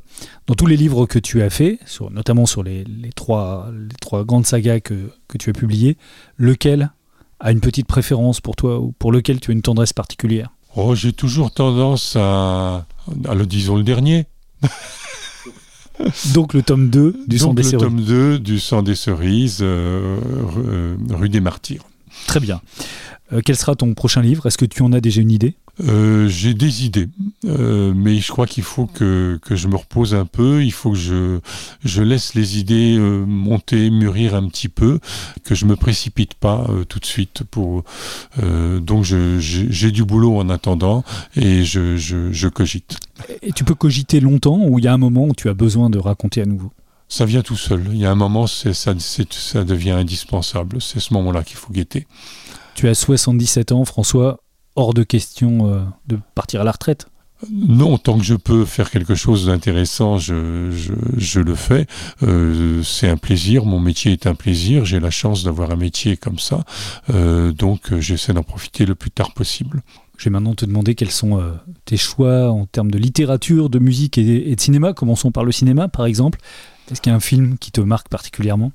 dans tous les livres que tu as faits, sur- notamment sur les, les trois, les trois grandes sagas que, que tu as publiées, lequel a une petite préférence pour toi ou pour lequel tu as une tendresse particulière? Oh, j'ai toujours tendance à, à le disons le dernier. [LAUGHS] Donc le tome 2 du sang des le cerises. tome 2 du sang des cerises, rue- euh, rue des Martyrs. Très bien. Euh, quel sera ton prochain livre? Est-ce que tu en as déjà une idée? Euh, j'ai des idées, euh, mais je crois qu'il faut que, que je me repose un peu, il faut que je, je laisse les idées monter, mûrir un petit peu, que je me précipite pas tout de suite. Pour, donc j'ai j'ai du boulot en attendant et je, je, je cogite. Et tu peux cogiter longtemps ou il y a un moment où tu as besoin de raconter à nouveau? Ça vient tout seul. Il y a un moment, ça, devient indispensable. C'est ce moment-là qu'il faut guetter. Tu as 77 ans, François, hors de question euh, de partir à la retraite. Non, tant que je peux faire quelque chose d'intéressant, je, je, je le fais. Euh, c'est un plaisir, mon métier est un plaisir. J'ai la chance d'avoir un métier comme ça, Euh, donc j'essaie d'en profiter le plus tard possible. Je vais maintenant te demander quels sont euh, tes choix en termes de littérature, de musique et, et de cinéma. Commençons par le cinéma, par exemple. Est-ce qu'il y a un film qui te marque particulièrement?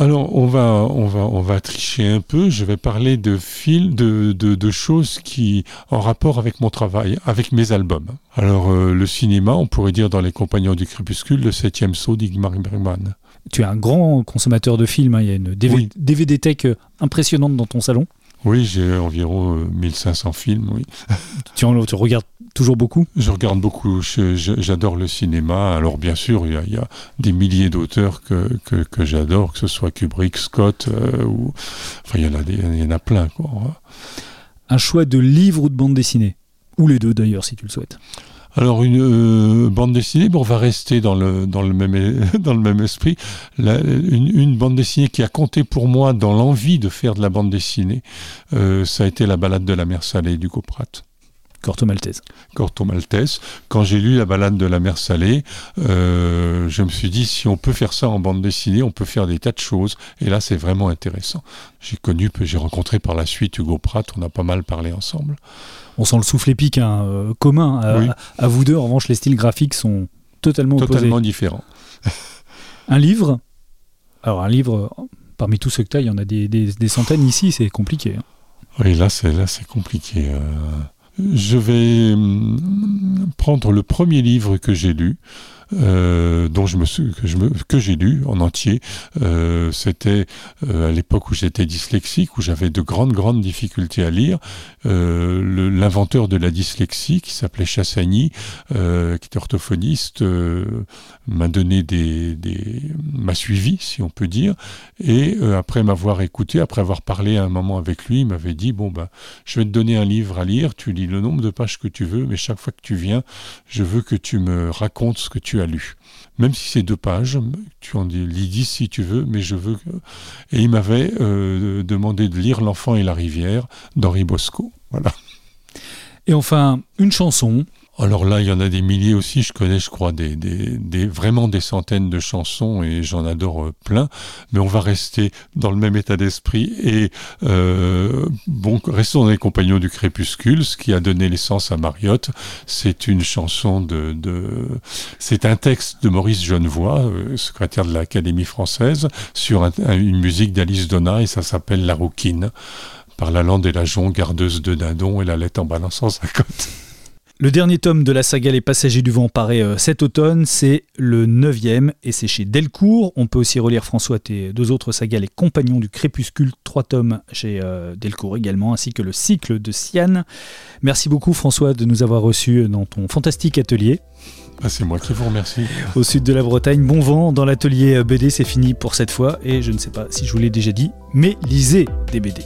Alors, on va, on va, on va tricher un peu. Je vais parler de films, de, de, de choses qui, en rapport avec mon travail, avec mes albums. Alors, euh, le cinéma, on pourrait dire dans Les Compagnons du Crépuscule, le septième saut d'Igmar Bergman. Tu es un grand consommateur de films. hein. Il y a une Oui. DVD tech impressionnante dans ton salon. Oui, j'ai environ euh, 1500 films, oui. [LAUGHS] Tu, en, tu regardes toujours beaucoup? Je regarde beaucoup, j'adore le cinéma. Alors bien sûr, il y a, il y a des milliers d'auteurs que, que, que j'adore, que ce soit Kubrick, Scott, euh, ou... Enfin, il y en a, des, il y en a plein, quoi. Un choix de livre ou de bande dessinée? Ou les deux d'ailleurs, si tu le souhaites. Alors une euh, bande dessinée, bon, on va rester dans le, dans le, même, [LAUGHS] dans le même esprit. Une, bande dessinée qui a compté pour moi dans l'envie de faire de la bande dessinée, euh, ça a été La balade de la mer salée du Pratt. Corto Maltese. Corto Maltese. Quand j'ai lu La balade de la mer salée, euh, je me suis dit, si on peut faire ça en bande dessinée, on peut faire des tas de choses. Et là, c'est vraiment intéressant. J'ai connu, j'ai rencontré par la suite Hugo Pratt, on a pas mal parlé ensemble. On sent le souffle épique hein, euh, commun. À, Oui. à vous deux, en revanche, les styles graphiques sont totalement, Totalement opposés. différent. [LAUGHS] Un livre? Alors, un livre, parmi tous ceux que tu as, il y en a des, des- des centaines ici, c'est compliqué. hein. Oui, là, c'est là, c'est compliqué. euh. Je vais hum, prendre le premier livre que j'ai lu, euh, dont je me que j'ai lu en entier. Euh, C'était euh, à l'époque où j'étais dyslexique, où j'avais de grandes grandes difficultés à lire. L'inventeur de la dyslexie, qui s'appelait Chassagny, euh, qui était orthophoniste, m'a donné des, des m'a suivi, si on peut dire. Et après m'avoir écouté, après avoir parlé à un moment avec lui, il m'avait dit bon ben je vais te donner un livre à lire, tu lis le nombre de pages que tu veux, mais chaque fois que tu viens, je veux que tu me racontes ce que tu lu. Même si c'est deux pages, tu en dis, lis dix si tu veux, mais je veux. Et il m'avait euh, demandé de lire L'enfant et la rivière d'Henri Bosco. Voilà. Et enfin, une chanson. Alors là, il y en a des milliers aussi. Je connais, je crois, des, vraiment des centaines de chansons et j'en adore euh, plein. Mais on va rester dans le même état d'esprit et euh, bon, restons dans les Compagnons du Crépuscule, ce qui a donné l'essence à Mariotte. C'est une chanson de, c'est un texte de Maurice Genevoix, euh, secrétaire de l'Académie française, sur un- un- une musique d'Alice Donna et ça s'appelle La Rouquine par la lande et la jonc, gardeuse de dindon et la lettre en balançant sa cote. Le dernier tome de la saga Les Passagers du Vent paraît euh, cet automne, c'est le neuvième et c'est chez Delcourt. On peut aussi relire François tes deux autres sagas Les Compagnons du Crépuscule, trois tomes chez euh, Delcourt également, ainsi que le cycle de Sian. Merci beaucoup François de nous avoir reçus dans ton fantastique atelier. Bah, c'est moi qui vous remercie. Au sud de la Bretagne, bon vent dans l'atelier BD, c'est fini pour cette fois et je ne sais pas si je vous l'ai déjà dit, mais lisez des BD.